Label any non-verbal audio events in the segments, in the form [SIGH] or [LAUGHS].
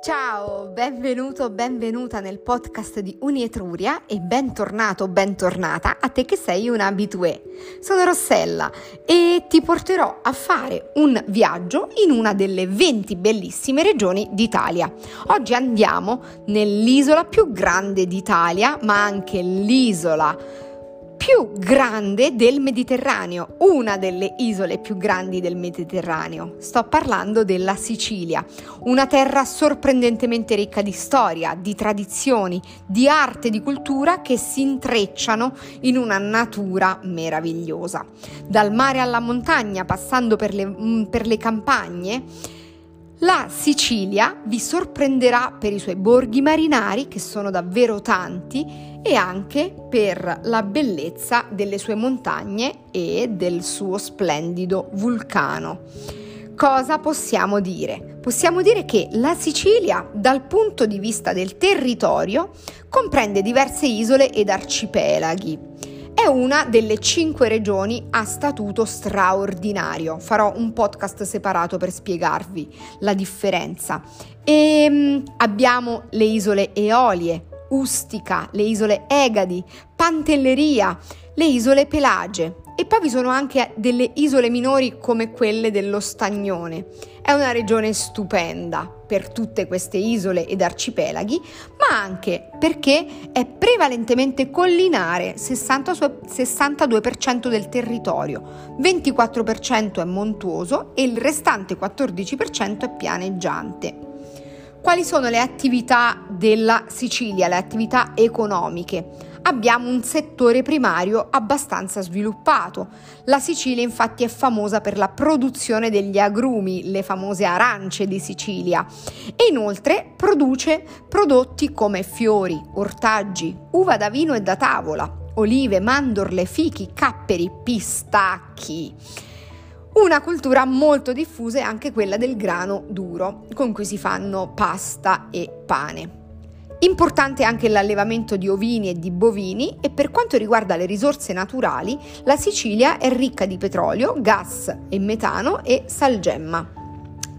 Ciao, benvenuto, benvenuta nel podcast di Unietruria e bentornato, bentornata a te che sei un abitué. Sono Rossella e ti porterò a fare un viaggio in una delle 20 bellissime regioni d'Italia. Oggi andiamo nell'isola più grande d'Italia, ma anche l'isola più grande del Mediterraneo, una delle isole più grandi del Mediterraneo. Sto parlando della Sicilia, una terra sorprendentemente ricca di storia, di tradizioni, di arte, di cultura che si intrecciano in una natura meravigliosa. Dal mare alla montagna, passando per le, mm, per le campagne, la Sicilia vi sorprenderà per i suoi borghi marinari, che sono davvero tanti, e anche per la bellezza delle sue montagne e del suo splendido vulcano. Cosa possiamo dire? Possiamo dire che la Sicilia, dal punto di vista del territorio, comprende diverse isole ed arcipelaghi una delle cinque regioni a statuto straordinario. Farò un podcast separato per spiegarvi la differenza. E ehm, abbiamo le isole Eolie, Ustica, le isole Egadi, Pantelleria, le isole Pelage e poi vi sono anche delle isole minori come quelle dello Stagnone. È una regione stupenda per tutte queste isole ed arcipelaghi, ma anche perché è prevalentemente collinare, 60, 62% del territorio, 24% è montuoso e il restante 14% è pianeggiante. Quali sono le attività della Sicilia, le attività economiche? Abbiamo un settore primario abbastanza sviluppato. La Sicilia infatti è famosa per la produzione degli agrumi, le famose arance di Sicilia, e inoltre produce prodotti come fiori, ortaggi, uva da vino e da tavola, olive, mandorle, fichi, capperi, pistacchi. Una cultura molto diffusa è anche quella del grano duro, con cui si fanno pasta e pane. Importante anche l'allevamento di ovini e di bovini e per quanto riguarda le risorse naturali, la Sicilia è ricca di petrolio, gas e metano e salgemma.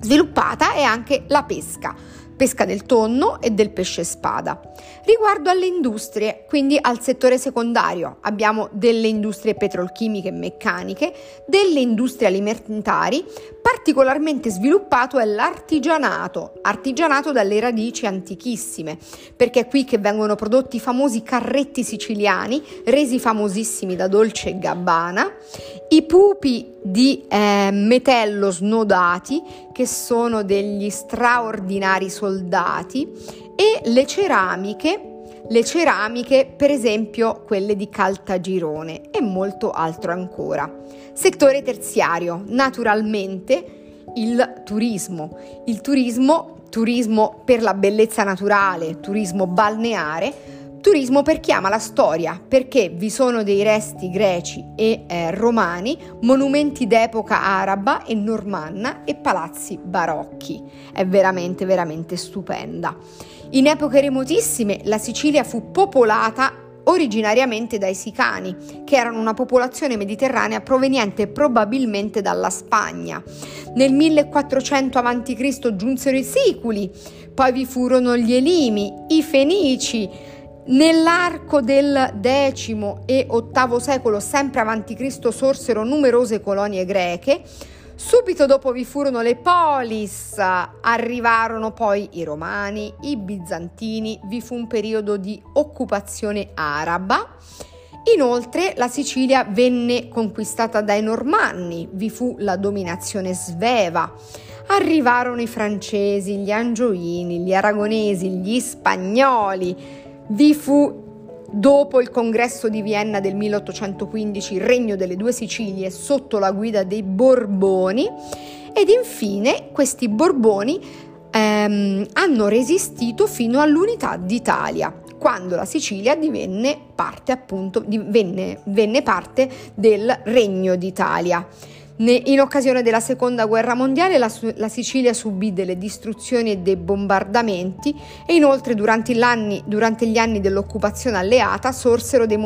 Sviluppata è anche la pesca, pesca del tonno e del pesce spada. Riguardo alle industrie, quindi al settore secondario, abbiamo delle industrie petrolchimiche e meccaniche, delle industrie alimentari, particolarmente sviluppato è l'artigianato, artigianato dalle radici antichissime, perché è qui che vengono prodotti i famosi carretti siciliani, resi famosissimi da Dolce Gabbana, i pupi di eh, metello snodati, che sono degli straordinari soldati, e le ceramiche, le ceramiche per esempio quelle di Caltagirone e molto altro ancora. Settore terziario, naturalmente il turismo. Il turismo, turismo per la bellezza naturale, turismo balneare, Turismo per chi ama la storia, perché vi sono dei resti greci e eh, romani, monumenti d'epoca araba e normanna e palazzi barocchi. È veramente, veramente stupenda. In epoche remotissime la Sicilia fu popolata originariamente dai Sicani, che erano una popolazione mediterranea proveniente probabilmente dalla Spagna. Nel 1400 a.C. giunsero i Siculi, poi vi furono gli Elimi, i Fenici, Nell'arco del X e VIII secolo, sempre Cristo, sorsero numerose colonie greche. Subito dopo vi furono le polis, arrivarono poi i romani, i bizantini, vi fu un periodo di occupazione araba. Inoltre la Sicilia venne conquistata dai normanni, vi fu la dominazione sveva. Arrivarono i francesi, gli angioini, gli aragonesi, gli spagnoli, vi fu Dopo il congresso di Vienna del 1815, il regno delle due Sicilie sotto la guida dei Borboni ed infine questi Borboni ehm, hanno resistito fino all'unità d'Italia, quando la Sicilia divenne parte, appunto, divenne, venne parte del regno d'Italia. In occasione della seconda guerra mondiale la, la, Sicilia subì delle distruzioni e dei bombardamenti e inoltre durante, durante gli anni dell'occupazione alleata sorsero dei,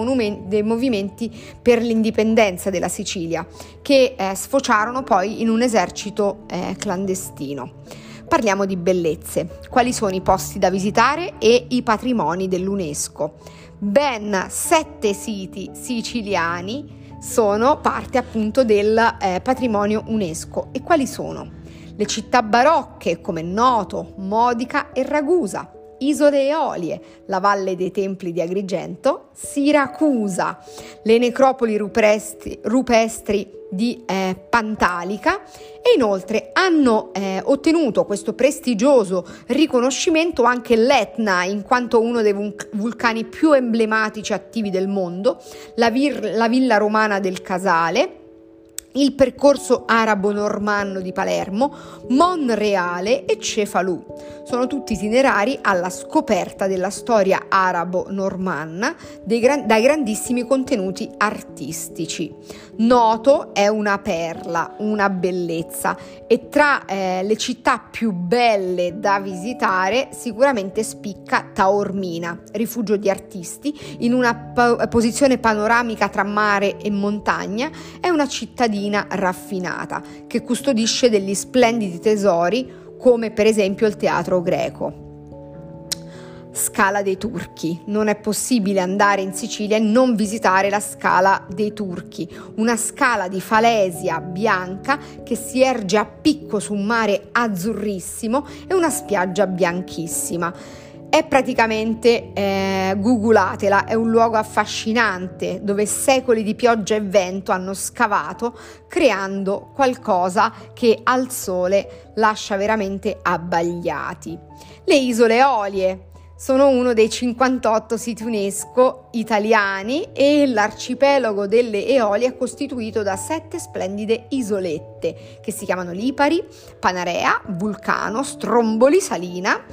dei, movimenti per l'indipendenza della Sicilia che eh, sfociarono poi in un esercito eh, clandestino. Parliamo di bellezze. Quali sono i posti da visitare e i patrimoni dell'UNESCO? Ben sette siti siciliani sono parte appunto del eh, patrimonio UNESCO. E quali sono? Le città barocche, come noto, Modica e Ragusa, Isole Eolie, la Valle dei Templi di Agrigento, Siracusa, le necropoli rupestri, rupestri di eh, Pantalica e inoltre hanno eh, ottenuto questo prestigioso riconoscimento anche l'Etna in quanto uno dei vulcani più emblematici attivi del mondo, la, vir- la villa romana del Casale, il percorso arabo-normanno di Palermo, Monreale e Cefalù. Sono tutti itinerari alla scoperta della storia arabo-normanna gran- dai grandissimi contenuti artistici. Noto è una perla, una bellezza e tra eh, le città più belle da visitare sicuramente spicca Taormina, rifugio di artisti, in una pa- posizione panoramica tra mare e montagna, è una cittadina raffinata che custodisce degli splendidi tesori come per esempio il teatro greco. Scala dei Turchi. Non è possibile andare in Sicilia e non visitare la Scala dei Turchi, una scala di falesia bianca che si erge a picco su un mare azzurrissimo e una spiaggia bianchissima è praticamente, eh, googlatela, è un luogo affascinante dove secoli di pioggia e vento hanno scavato creando qualcosa che al sole lascia veramente abbagliati. Le isole Eolie sono uno dei 58 siti UNESCO italiani e l'arcipelago delle Eolie è costituito da sette splendide isolette che si chiamano Lipari, Panarea, Vulcano, Stromboli, Salina,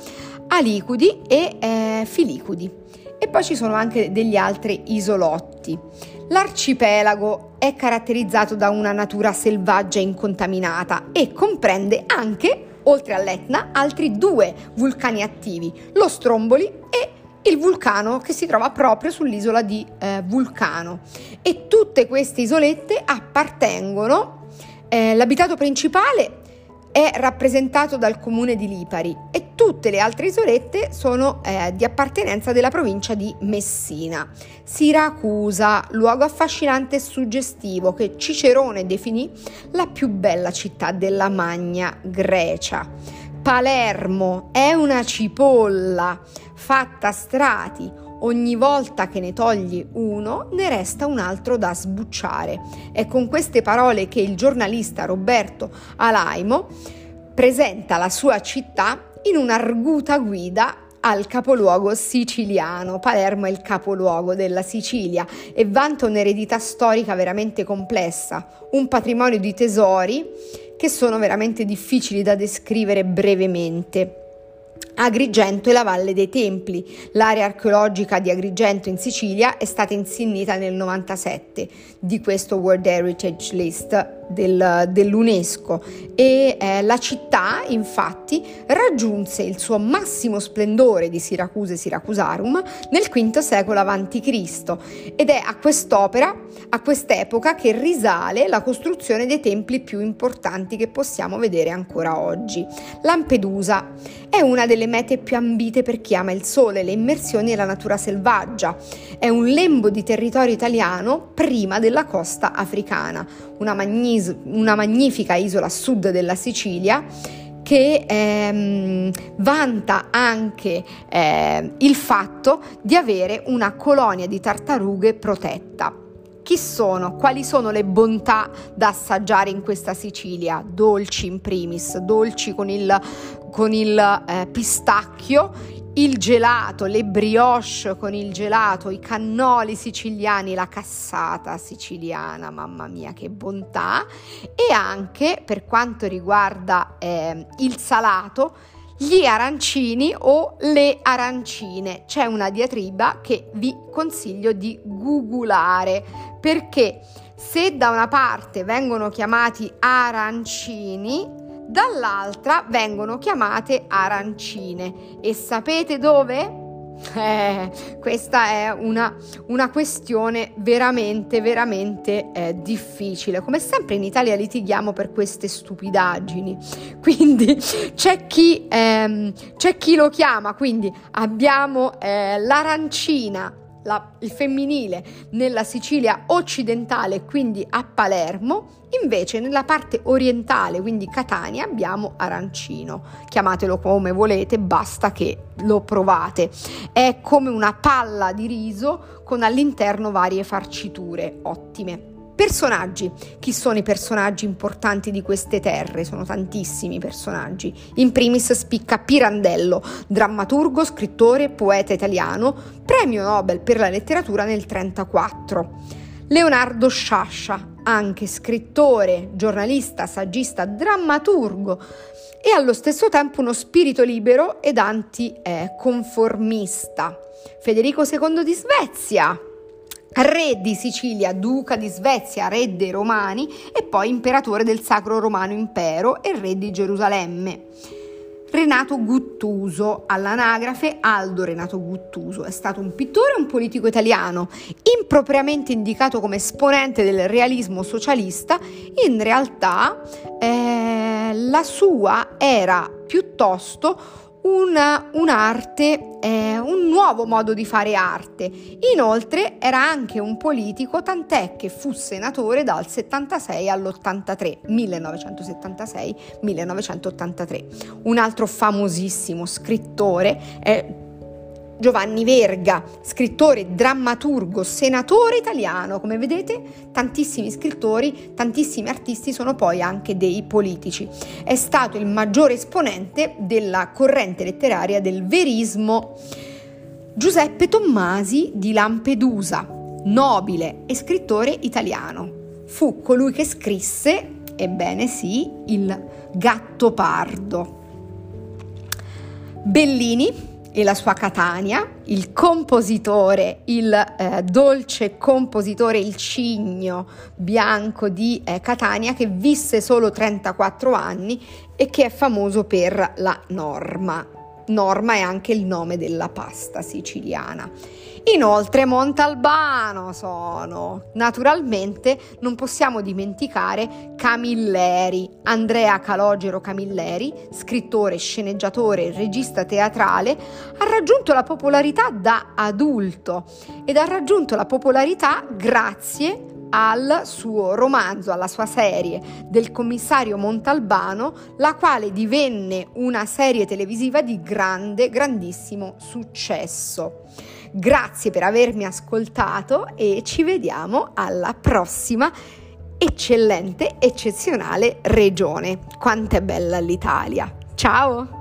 alicudi e eh, filicudi. E poi ci sono anche degli altri isolotti. L'arcipelago è caratterizzato da una natura selvaggia e incontaminata e comprende anche, oltre all'Etna, altri due vulcani attivi, lo Stromboli e il vulcano che si trova proprio sull'isola di eh, Vulcano. E tutte queste isolette appartengono, eh, l'abitato principale è rappresentato dal comune di Lipari e tutte le altre isolette sono eh, di appartenenza della provincia di Messina. Siracusa, luogo affascinante e suggestivo che Cicerone definì la più bella città della Magna Grecia. Palermo è una cipolla fatta a strati, ogni volta che ne togli uno ne resta un altro da sbucciare. È con queste parole che il giornalista Roberto Alaimo presenta la sua città in un'arguta guida al capoluogo siciliano. Palermo è il capoluogo della Sicilia e vanta un'eredità storica veramente complessa, un patrimonio di tesori che sono veramente difficili da descrivere brevemente. Agrigento e la Valle dei Templi. L'area archeologica di Agrigento in Sicilia è stata insignita nel 97 di questo World Heritage List del, dell'UNESCO e eh, la città infatti raggiunse il suo massimo splendore di Siracuse Siracusarum nel V secolo a.C. ed è a quest'opera, a quest'epoca che risale la costruzione dei templi più importanti che possiamo vedere ancora oggi. Lampedusa è una delle mete più ambite per chi ama il sole, le immersioni e la natura selvaggia. È un lembo di territorio italiano prima della costa africana, una, magnis- una magnifica isola a sud della Sicilia che ehm, vanta anche eh, il fatto di avere una colonia di tartarughe protetta. Chi sono? Quali sono le bontà da assaggiare in questa Sicilia? Dolci in primis, dolci con il, con il eh, pistacchio, il gelato, le brioche con il gelato, i cannoli siciliani, la cassata siciliana, mamma mia che bontà, e anche per quanto riguarda eh, il salato, gli arancini o le arancine. C'è una diatriba che vi consiglio di googolare perché se da una parte vengono chiamati arancini, dall'altra vengono chiamate arancine. E sapete dove? Eh, questa è una, una, questione veramente, veramente eh, difficile. Come sempre in Italia litighiamo per queste stupidaggini. [LAUGHS] Quindi c'è chi, ehm, c'è chi lo chiama, quindi abbiamo eh, l'arancina la, il femminile nella Sicilia occidentale, quindi a Palermo, invece nella parte orientale, quindi Catania, abbiamo arancino. Chiamatelo come volete, basta che lo provate. È come una palla di riso con all'interno varie farciture ottime. Personaggi. Chi sono i personaggi importanti di queste terre? Sono tantissimi personaggi. In primis spicca Pirandello, drammaturgo, scrittore, poeta italiano, premio Nobel per la letteratura nel 1934. Leonardo Sciascia, anche scrittore, giornalista, saggista, drammaturgo e allo stesso tempo uno spirito libero ed anticonformista. Federico II di Svezia, re di Sicilia, duca di Svezia, re dei Romani e poi imperatore del Sacro Romano Impero e re di Gerusalemme. Renato Guttuso, all'anagrafe Aldo Renato Guttuso, è stato un pittore e un politico italiano, impropriamente indicato come esponente del realismo socialista, in realtà eh, la sua era piuttosto una, un'arte, eh, un nuovo modo di fare arte. Inoltre era anche un politico, tant'è che fu senatore dal 76 all'83, 1976-1983. Un altro famosissimo scrittore è Giovanni Verga, scrittore, drammaturgo, senatore italiano. Come vedete, tantissimi scrittori, tantissimi artisti sono poi anche dei politici. È stato il maggiore esponente della corrente letteraria del verismo. Giuseppe Tommasi di Lampedusa, nobile e scrittore italiano. Fu colui che scrisse, ebbene sì, il Gattopardo. Bellini, e la sua Catania, il compositore, il eh, dolce compositore, il cigno bianco di eh, Catania che visse solo 34 anni e che è famoso per la norma. Norma è anche il nome della pasta siciliana. Inoltre Montalbano sono. Naturalmente non possiamo dimenticare Camilleri, Andrea Calogero Camilleri, scrittore, sceneggiatore regista teatrale, ha raggiunto la popolarità da adulto ed ha raggiunto la popolarità grazie al suo romanzo, alla sua serie del commissario Montalbano, la quale divenne una serie televisiva di grande, grandissimo successo. Grazie per avermi ascoltato e ci vediamo alla prossima eccellente, eccezionale regione. Quanto è bella l'Italia! Ciao!